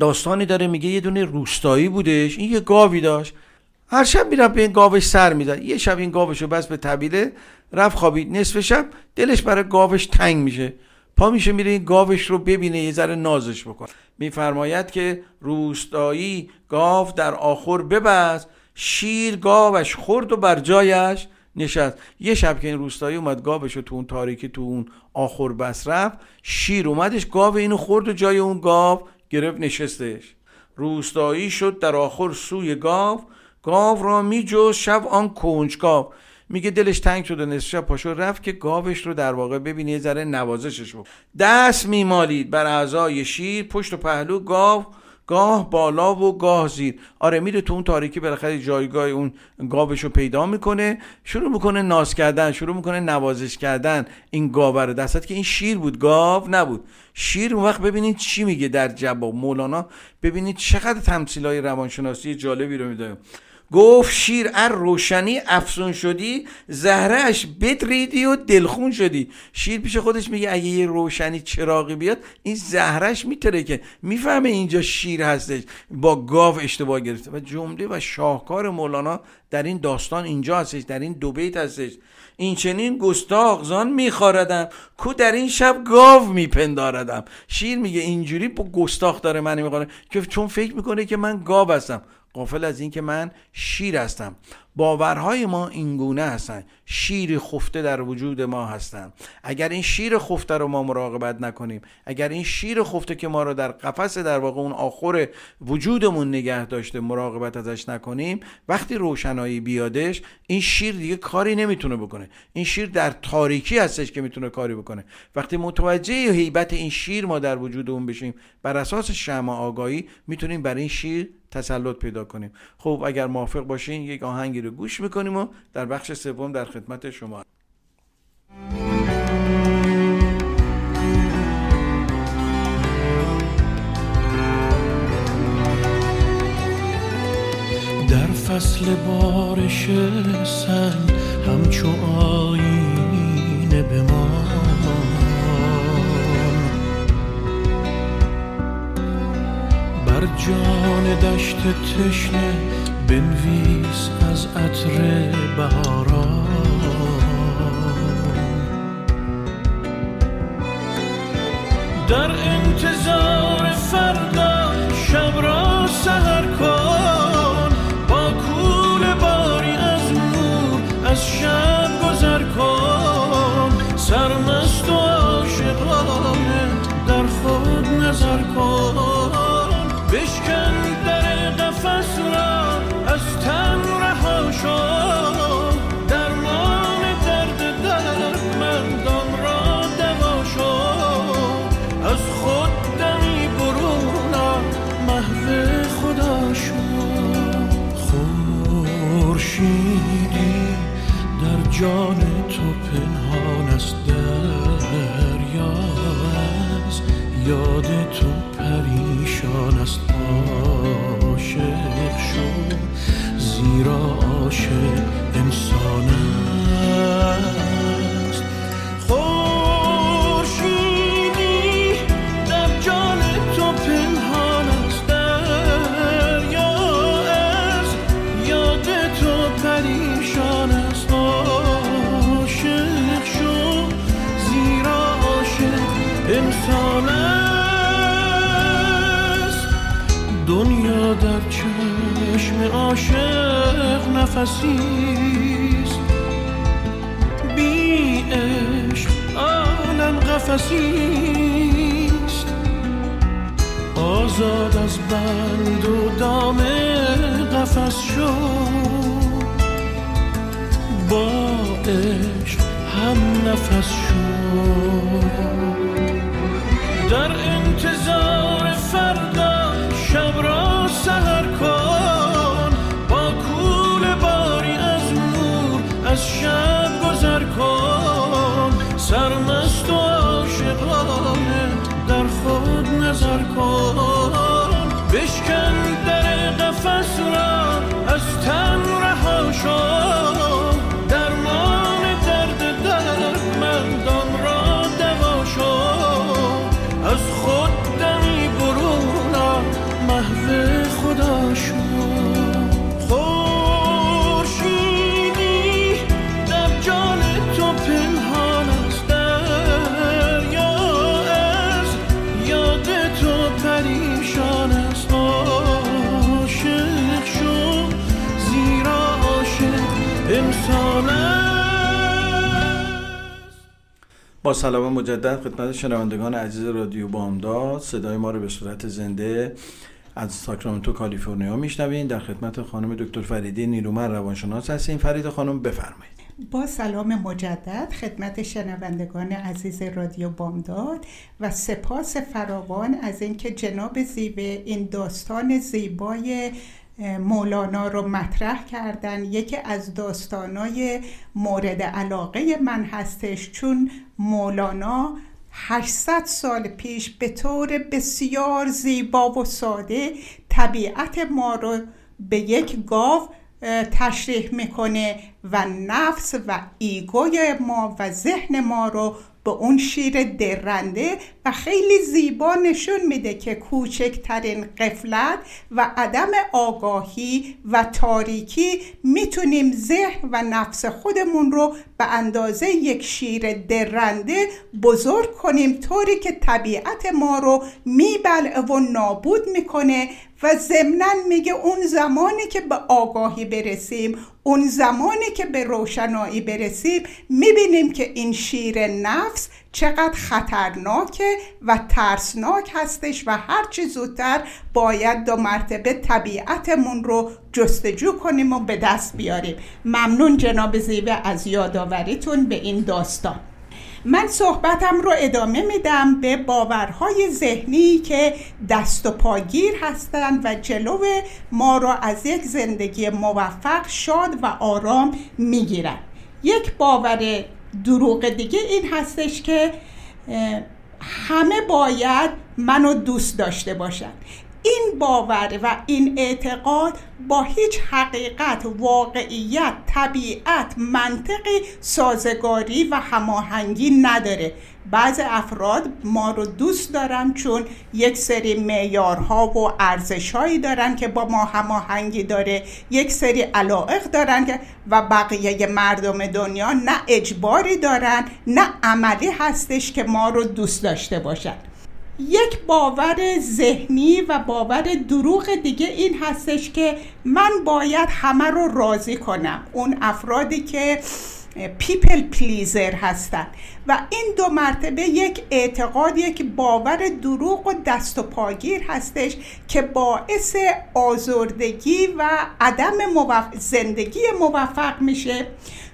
S1: داستانی داره میگه یه دونه روستایی بودش این یه گاوی داشت. هر شب می‌رفت به این گاوش سر می‌داد یه شب این گاوش رو بس به طبیله رفت خوابید. نصف شب دلش برای گاوش تنگ میشه. پا میشه میره این گاوش رو ببینه یه ذره نازش بکنه. میفرماید که روستایی گاو در آخر ببست شیر گاوش خورد و بر جایش نشست. یه شب که این روستایی اومد گاوش رو تو اون تاریکی تو اون آخر بس رفت شیر اومدش گاو اینو خورد و جای اون گاو گرفت نشستش. روستایی شد در آخر سوی گاو. گاو را می جز شب آن کنجگاو میگه دلش تنگ شده نصف شب پاشو رفت که گاوش رو در واقع ببینه یه ذره نوازشش بود دست میمالید بر اعضای شیر پشت و پهلو گاو گاه بالا و گاه زیر. آره میره تو اون تاریکی بالاخره جایگاه اون گاوش رو پیدا می‌کنه شروع می‌کنه ناز کردن شروع می‌کنه نوازش کردن. این گاو رو دستت که این شیر بود گاو نبود. شیر اون وقت ببینید چی میگه در جواب. مولانا ببینید چقدر تمثیل های روانشناسی جالبی رو میده گفت شیر ار روشنی افسون شدی زهرهش بدریدی و دلخون شدی. شیر پیش خودش میگه اگه یه روشنی چراغی بیاد این زهرش میتره که می‌فهمه اینجا شیر هستش. با گاو اشتباه گرفته. و جمله و شاهکار مولانا در این داستان اینجا هستش در این دو بیت هستش. این چنین گستاخ زان میخواردم کو در این شب گاو میپنداردم. شیر میگه اینجوری با گستاخ داره من می‌خوره که چون فکر می‌کنه که من گاو هستم. قافل از اینکه من شیر هستم. باورهای ما اینگونه هستن. شیر خفته در وجود ما هستن. اگر این شیر خفته رو ما مراقبت نکنیم اگر این شیر خفته که ما رو در قفس در واقع اون آخر وجودمون نگه داشته مراقبت ازش نکنیم وقتی روشنایی بیادش این شیر دیگه کاری نمی‌تونه بکنه. این شیر در تاریکی هستش که می‌تونه کاری بکنه. وقتی متوجه هیبت این شیر ما در وجودمون بشیم بر اساس شمع آگاهی می‌تونیم بر این شیر تسلط پیدا کنیم. خب اگر موافق باشین یک آهنگی رو گوش می‌کنیم و در بخش سوم در خدمت شما.
S4: در فصل بارش سنگ همچو آینه بمان بر جان دشت تشنه بنویس از عطر بهاران در انتظار فردا شب را سهر عاشق نفسیست بی عشق عالم قفسیست. آزاد از بند و دام قفس شو با هم نفس شو در انتظار فردا شب را
S1: سلام مجدد خدمت شنوندگان عزیز رادیو بامداد. صدای ما رو به صورت زنده از ساکرامنتو کالیفرنیا میشنوین. در خدمت خانم دکتر فریده نیرومن روانشناس هستیم. فرید خانم بفرمایید.
S2: با سلام مجدد خدمت شنوندگان عزیز رادیو بامداد و سپاس فراوان از اینکه جناب زیبه این داستان زیبای مولانا رو مطرح کردن. یکی از داستانای مورد علاقه من هستش. چون مولانا 800 سال پیش به طور بسیار زیبا و ساده طبیعت ما رو به یک گاو تشریح می‌کنه و نفس و ایگوی ما و ذهن ما رو به اون شیر درنده و خیلی زیبا نشون میده که کوچکترین قفلت و عدم آگاهی و تاریکی می‌تونیم ذهن و نفس خودمون رو به اندازه یک شیر درنده بزرگ کنیم طوری که طبیعت ما رو میبلعه و نابود می‌کنه و ضمنا میگه اون زمانی که به آگاهی برسیم اون زمانی که به روشنایی برسیم می‌بینیم که این شیر نفس چقدر خطرناکه و ترسناک هستش و هرچی زودتر باید دو مرتبه طبیعتمون رو جستجو کنیم و به دست بیاریم. ممنون جناب زیوه از یادآوریتون به این داستان. من صحبتم رو ادامه میدم به باورهای ذهنی که دست و پاگیر هستند و جلو ما را از یک زندگی موفق شاد و آرام می‌گیرن. یک باور دروغ دیگه این هستش که همه باید منو دوست داشته باشن. این باور و این اعتقاد با هیچ حقیقت واقعیت طبیعت منطقی سازگاری و هماهنگی نداره. بعض افراد ما رو دوست دارن چون یک سری معیارها و ارزشهایی دارن که با ما هماهنگی داره. یک سری علائق دارن که و بقیه مردم دنیا نه اجباری دارن نه عملی هستش که ما رو دوست داشته باشن. یک باور ذهنی و باور دروغ دیگه این هستش که من باید همه رو راضی کنم. اون افرادی که people pleaser هستن. و این دو مرتبه یک اعتقاد یک باور دروغ و دست و پاگیر هستش که باعث آزردگی و عدم زندگی موفق میشه.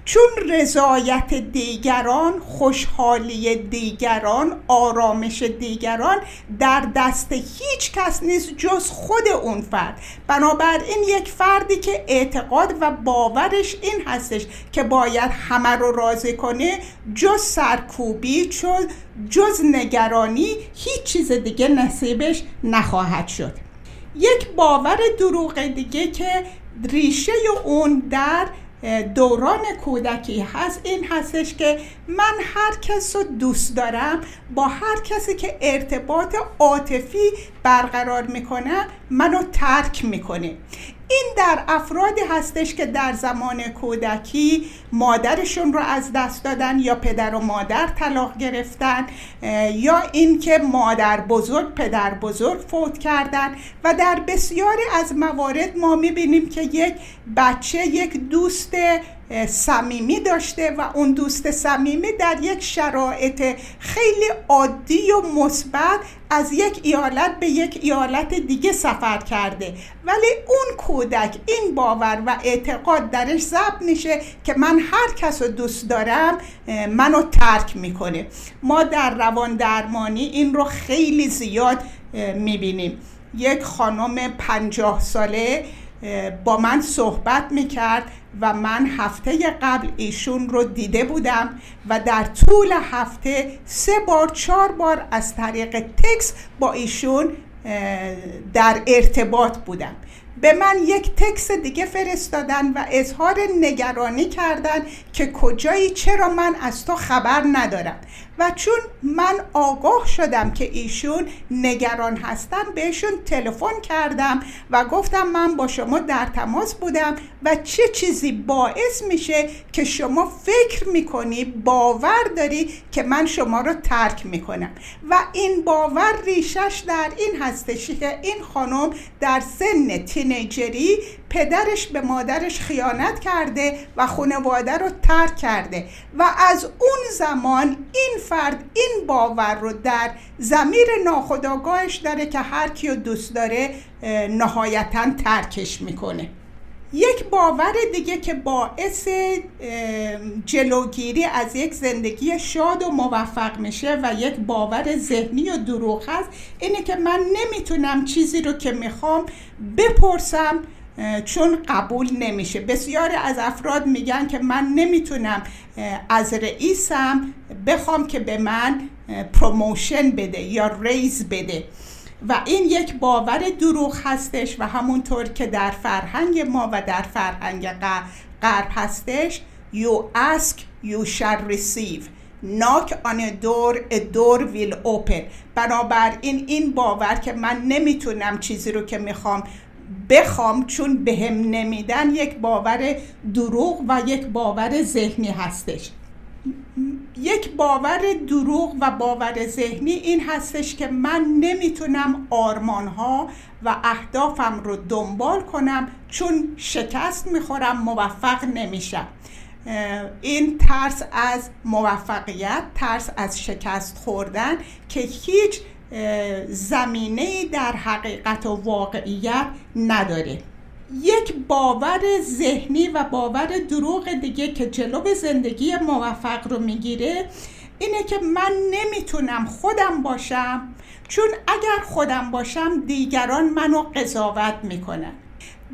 S2: چون رضایت دیگران خوشحالی دیگران آرامش دیگران در دست هیچ کس نیست جز خود اون فرد. بنابراین یک فردی که اعتقاد و باورش این هستش که باید همه رو راضی کنه جز سرکوبی چون جز نگرانی هیچ چیز دیگه نصیبش نخواهد شد. یک باور دروغ دیگه که ریشه اون در دوران کودکی هست. این هستش که من هر کس رو دوست دارم با هر کسی که ارتباط عاطفی برقرار می‌کنه منو ترک می‌کنه. این در افرادی هستش که در زمان کودکی مادرشون رو از دست دادن یا پدر و مادر طلاق گرفتن یا اینکه مادر بزرگ پدر بزرگ فوت کردن. و در بسیاری از موارد ما می‌بینیم که یک بچه یک دوست صمیمی داشته و اون دوست صمیمی در یک شرایط خیلی عادی و مثبت از یک ایالت به یک ایالت دیگه سفر کرده. ولی اون کودک این باور و اعتقاد درش ضبط میشه که من هر کس رو دوست دارم منو ترک می‌کنه. ما در روان درمانی این رو خیلی زیاد می‌بینیم. یک خانم پنجاه ساله با من صحبت می‌کرد و من هفته قبل ایشون رو دیده بودم و در طول هفته سه بار چهار بار از طریق تکس با ایشون در ارتباط بودم. به من یک تکس دیگه فرستادن و اظهار نگرانی کردن که کجایی چرا من از تو خبر ندارم. و چون من آگاه شدم که ایشون نگران هستن بهشون تلفن کردم و گفتم من با شما در تماس بودم و چه چیزی باعث میشه که شما فکر می‌کنی باور داری که من شما رو ترک می‌کنم. و این باور ریشش در این هستش که این خانم در سن تینیجری پدرش به مادرش خیانت کرده و خانواده رو ترک کرده و از اون زمان این فرد این باور رو در زمیر ناخداگاهش داره که هر کیو دوست داره نهایتا ترکش می‌کنه. یک باور دیگه که باعث جلوگیری از یک زندگی شاد و موفق میشه و یک باور ذهنی و دروغ هست اینه که من نمی‌تونم چیزی رو که می‌خوام بپرسم چون قبول نمیشه. بسیاری از افراد میگن که من نمی‌تونم از رئیسم بخوام که به من promotion بده یا raise بده. و این یک باور دروغ هستش و همونطور که در فرهنگ ما و در فرهنگ غرب هستش you ask you shall receive. Knock on a door a door will open. بنابراین این باور که من نمی‌تونم چیزی رو که می‌خوام بخوام چون بهم نمیدن یک باور دروغ و یک باور ذهنی هستش. یک باور دروغ و باور ذهنی این هستش که من نمی‌تونم آرمانها و اهدافم رو دنبال کنم چون شکست می‌خورم موفق نمیشم. این ترس از موفقیت ترس از شکست خوردن که هیچ زمینه در حقیقت و واقعیت نداره. یک باور ذهنی و باور دروغ دیگه که جلو زندگی موفق رو می‌گیره اینه که من نمی‌تونم خودم باشم چون اگر خودم باشم دیگران منو قضاوت می‌کنن.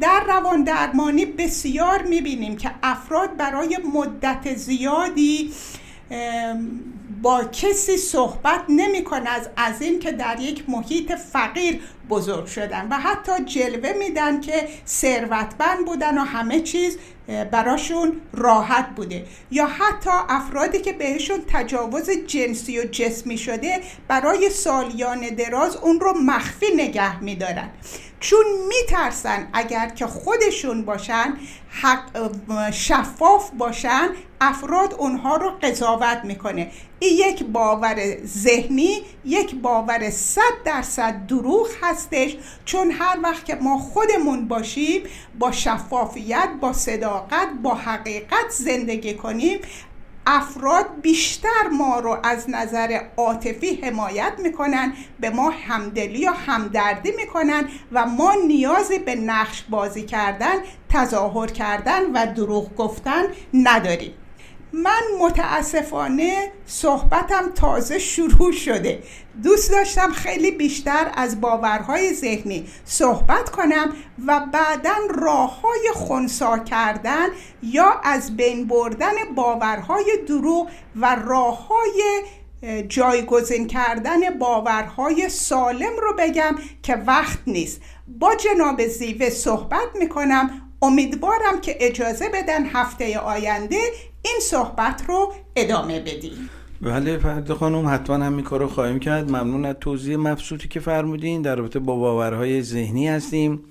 S2: در روان درمانی بسیار می‌بینیم که افراد برای مدت زیادی با کسی صحبت نمی از, از این که در یک محیط فقیر بزرگ شدن. و حتی جلوه میدن که ثروتمند بودن و همه چیز براشون راحت بوده. یا حتی افرادی که بهشون تجاوز جنسی و جسمی شده برای سالیان دراز اون رو مخفی نگه میدارن. چون میترسن اگر که خودشون باشن حق شفاف باشن افراد اونها رو قضاوت می‌کنه. این یک باور ذهنی یک باور صد درصد دروغ هستش. چون هر وقت که ما خودمون باشیم با شفافیت با صداقت با حقیقت زندگی کنیم افراد بیشتر ما رو از نظر عاطفی حمایت می‌کنن به ما همدلی و همدردی می‌کنن و ما نیازی به نقش بازی کردن تظاهر کردن و دروغ گفتن نداریم. من متاسفانه صحبتم تازه شروع شده. دوست داشتم خیلی بیشتر از باورهای ذهنی صحبت کنم و بعدا راه های خونسا کردن یا از بین بردن باورهای دروغ و راه های جایگزین کردن باورهای سالم رو بگم که وقت نیست. با جناب زیوه صحبت می‌کنم. امیدوارم که اجازه بدن هفته آینده این صحبت رو ادامه بدیم.
S1: بله فرد خانم حتما هم این کار رو خواهیم کرد. ممنون از توضیح مبسوطی که فرمودین. در رابطه با باورهای ذهنی هستیم.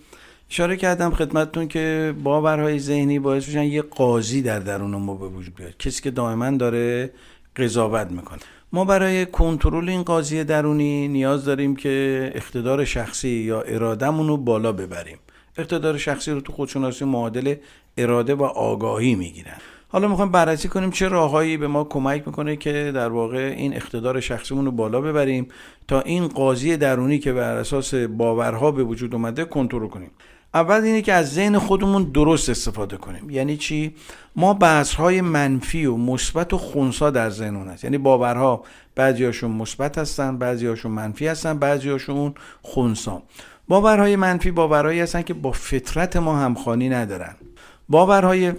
S1: اشاره کردم خدمتتون که باورهای ذهنی باعث میشن یه قاضی در درون ما به وجود بیاد. کسی که دائما داره قضاوت می‌کنه. ما برای کنترل این قاضی درونی نیاز داریم که اقتدار شخصی یا ارادهمون رو بالا ببریم. اقتدار شخصی رو تو خودشناسی معادل اراده و آگاهی می‌گیرن. حالا می‌خوایم بررسی کنیم چه راههایی به ما کمک می‌کنه که در واقع این اقتدار شخصیمون رو بالا ببریم تا این قاضی درونی که بر اساس باورها به وجود اومده کنترل کنیم. اول اینه که از ذهن خودمون درست استفاده کنیم. یعنی چی؟ ما بحث‌های منفی و مثبت و خونسا در ذهنمون هست. یعنی باورها بعضیاشون مثبت هستن بعضیاشون منفی هستن بعضیاشون خونسا. باورهای منفی باورهایی هستن که با فطرت ما همخوانی ندارن. باورهای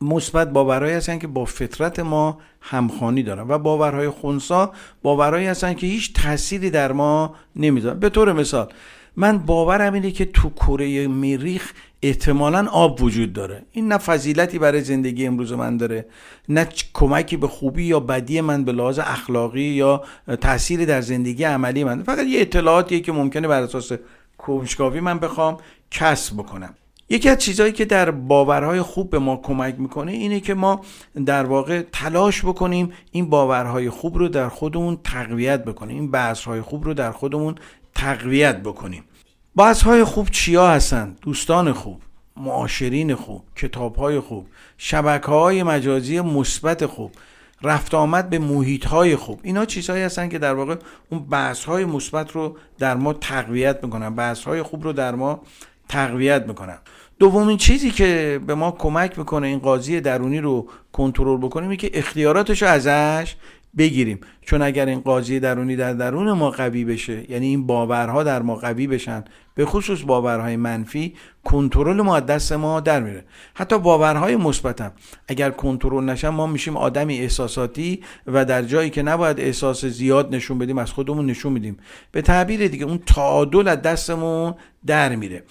S1: مثبت باورهایی هستن که با فطرت ما همخوانی دارن. و باورهای خونسا باورهایی هستن که هیچ تأثیری در ما نمی‌ذارن. به طور مثال من باورم اینه که تو کره مریخ احتمالا آب وجود داره. این نه فضیلتی برای زندگی امروز من داره نه کمکی به خوبی یا بدی من به لحاظ اخلاقی یا تأثیری در زندگی عملی من فقط یه اطلاعاتیه که ممکنه بر اساس کنجکاوی من بخوام کسب بکنم. یکی از چیزهایی که در باورهای خوب به ما کمک می‌کنه اینه که ما در واقع تلاش بکنیم این باورهای خوب رو در خودمون تقویت بکنیم این بحثهای خوب رو در خودمون تقویت بکنیم. بحثهای خوب چیا هستن؟ دوستان خوب معاشرین خوب کتابهای خوب شبکه های مجازی مثبت خوب. رفت آمد به محیط های خوب. اینا چیزهایی هستن که در واقع اون بحث های مثبت رو در ما تقویت می‌کنن. بحث های خوب رو در ما تقویت می‌کنن. دومین چیزی که به ما کمک می‌کنه این قاضی درونی رو کنترل بکنیم که اختیاراتش رو ازش بگیریم. چون اگر این قاضی درونی در درون ما قوی بشه یعنی این باورها در ما قوی بشن به خصوص باورهای منفی کنترل ما دست ما در میره. حتی باورهای مثبتم. اگر کنترل نشن ما میشیم آدمی احساساتی و در جایی که نباید احساس زیاد نشون بدیم از خودمون نشون میدیم. به تعبیر دیگه اون تعادل از دستمون در میره.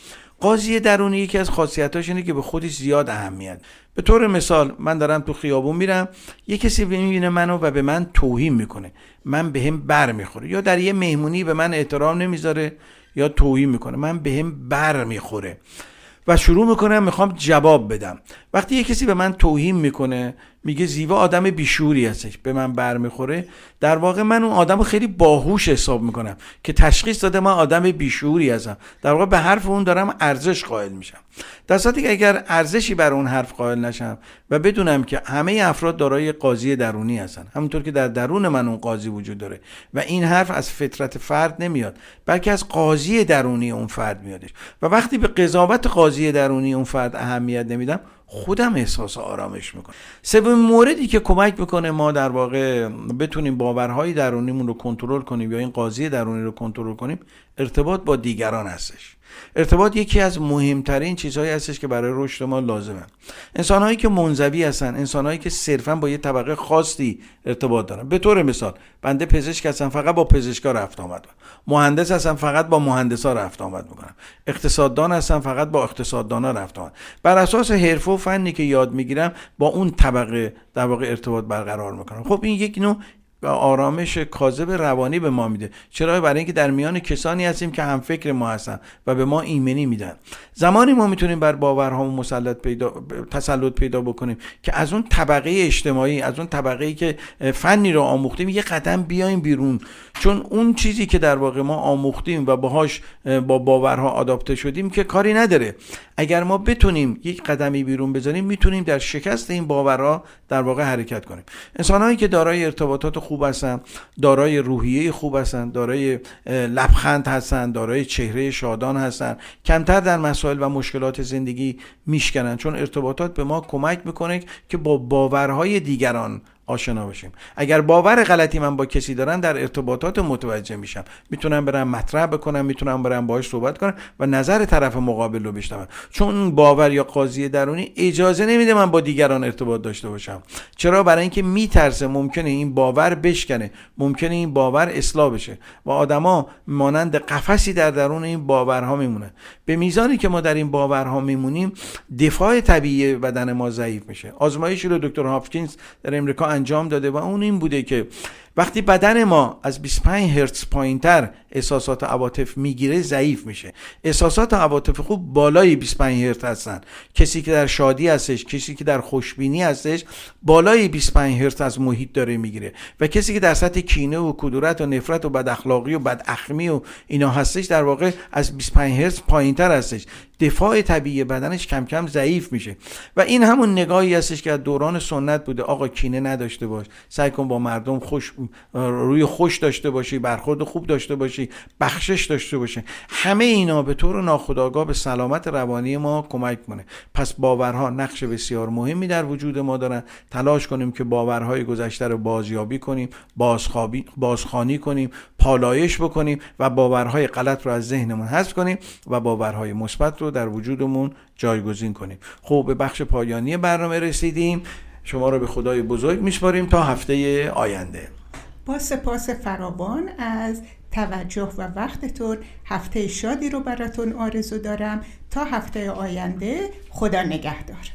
S1: قاضی درونی یکی از خاصیتاش اینه که به خودش زیاد اهمیت. به طور مثال من دارم تو خیابون میرم یه کسی می‌بینه منو و به من توهین می‌کنه. من به هم بر می‌خوره. یا در یه مهمونی به من احترام نمی‌ذاره یا توهین می‌کنه. من به هم بر می‌خوره. و شروع می‌کنم می‌خوام جواب بدم. وقتی یه کسی به من توهین می‌کنه میگه زیوا آدم بیشوری هستش به من برمیخوره. در واقع من اون آدم خیلی باهوش حساب می‌کنم که تشخیص داده من آدم بیشوری هستم. در واقع به حرف اون دارم ارزش قائل میشم. در صورتی که اگر ارزشی بر اون حرف قائل نشم و بدونم که همه افراد دارای قاضی درونی هستن همونطور که در درون من اون قاضی وجود داره و این حرف از فطرت فرد نمیاد بلکه از قاضی درونی اون فرد میادش و وقتی به قضاوت قاضی درونی اون فرد اهمیت نمیدم خودم احساس آرامش می‌کنم. سومین موردی که کمک می‌کنه ما در واقع بتونیم باورهای درونیمون رو کنترل کنیم یا این قاضی درونی رو کنترل کنیم ارتباط با دیگران هستش. ارتباط یکی از مهمترین چیزهایی هستش که برای رشد ما لازمه. انسانهایی که منزوی هستن انسانهایی که صرفا با یه طبقه خاصی ارتباط دارن. به طور مثال بنده پزشک هستم فقط با پزشکا رفت آمد. مهندس هستم فقط با مهندسا رفت آمد می‌کنم اقتصاددان هستم فقط با اقتصاددانا رفت آمد. بر اساس حرفه و فنی که یاد می‌گیرم با اون طبقه در واقع ارتباط برقرار می‌کنم. خب این یک نوع آرامش کاذب روانی به ما میده. چرا؟ برای اینکه در میان کسانی هستیم که هم فکر ما هستن و به ما ایمنی میدن. زمانی ما می‌تونیم بر باورهامون مسلط پیدا تسلط پیدا بکنیم که از اون طبقه اجتماعی از اون طبقه که فنی رو آموختیم یه قدم بیایم بیرون. چون اون چیزی که در واقع ما آموختیم و باهاش با باورها آداپته شدیم که کاری نداره. اگر ما بتونیم یک قدمی بیرون بزنیم می‌تونیم در شکست این باورها در واقع حرکت کنیم. انسانهایی که دارای ارتباطات خوب هستن دارای روحیه خوب هستن دارای لبخند هستن دارای چهره شادان هستن کمتر در مسائل و مشکلات زندگی میشکنن. چون ارتباطات به ما کمک می‌کنه که با باورهای دیگران آشنا بشیم اگر باور غلطی من با کسی دارم در ارتباطات متوجه میشم. می‌تونم برم مطرح بکنم می‌تونم برم باهاش صحبت کنم و نظر طرف مقابل رو بشنوم چون باور یا قاضی درونی اجازه نمیده من با دیگران ارتباط داشته باشم. چرا؟ برای اینکه میترسه ممکنه این باور بشکنه. ممکنه این باور اصلاح بشه. و آدما مانند قفسی در درون این باورها میمونه به میزانی که ما در این باورها میمونیم دفاع طبیعی بدن ما ضعیف میشه. آزمایشی رو دکتر هاپکینز در امریکا انجام داده و اون این بوده که وقتی بدن ما از 25 هرتز پایینتر احساسات عواطف می‌گیره ضعیف میشه. احساسات عواطف خوب بالای 25 هرتز هستن. کسی که در شادی هستش کسی که در خوشبینی هستش بالای 25 هرتز از محیط داره می‌گیره. و کسی که در سطح کینه و کدورت و نفرت و بد اخلاقی و بد اخمی و اینا هستش در واقع از 25 هرتز پایینتر هستش. دفاع طبیعی بدنش کم کم ضعیف میشه. و این همون نگاهی هستش که از دوران سنت بوده. آقا کینه نداشته باش. سعی کن با مردم خوش روی خوش داشته باشی برخورد خوب داشته باشی بخشش داشته باشه همه اینا به طور ناخودآگاه به سلامت روانی ما کمک کنه پس باورها نقش بسیار مهمی در وجود ما دارن. تلاش کنیم که باورهای گذشته رو بازیابی کنیم بازخوابی بازخوانی کنیم پالایش بکنیم و باورهای غلط رو از ذهنمون حذف کنیم و باورهای مثبت رو در وجودمون جایگزین کنیم. خب به بخش پایانی برنامه رسیدیم. شما رو به خدای بزرگ میسپاریم تا هفته آینده.
S2: با سپاس فراوان از توجه و وقتتون هفته شادی رو براتون آرزو دارم. تا هفته آینده خدا نگهدار.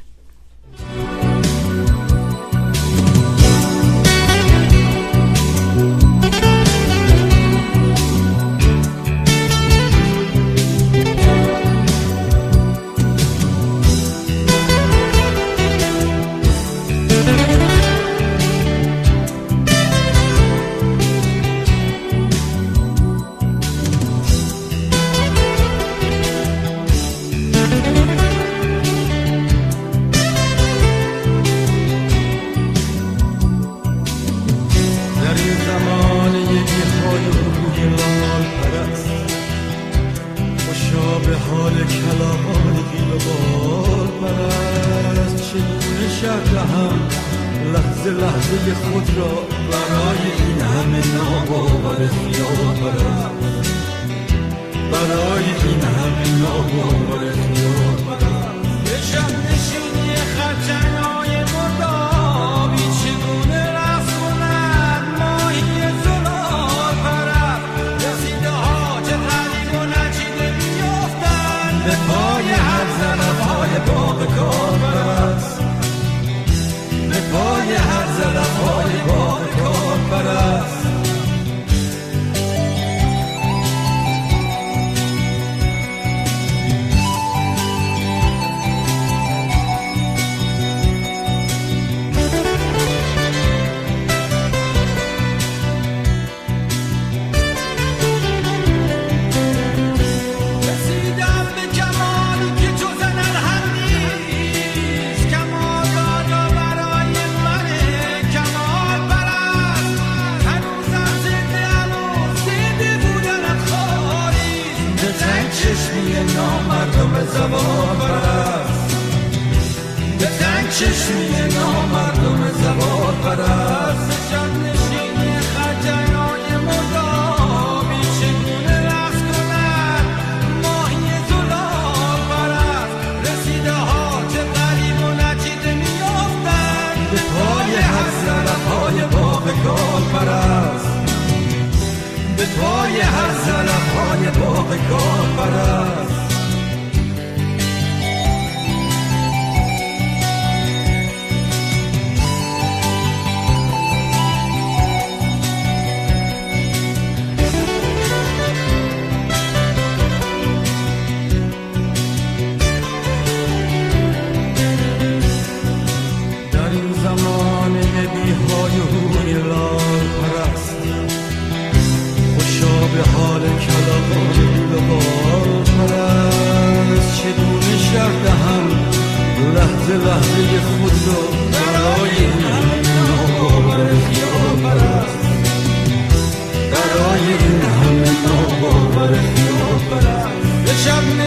S5: مانع بیهای هوی لال پرست خوشا به حال کلاقان گل بال پرست چگونه شرط هم لحظه لحظه خود را برای این ناباور خیال پرست برای این همه ناباور خیال پرست به شب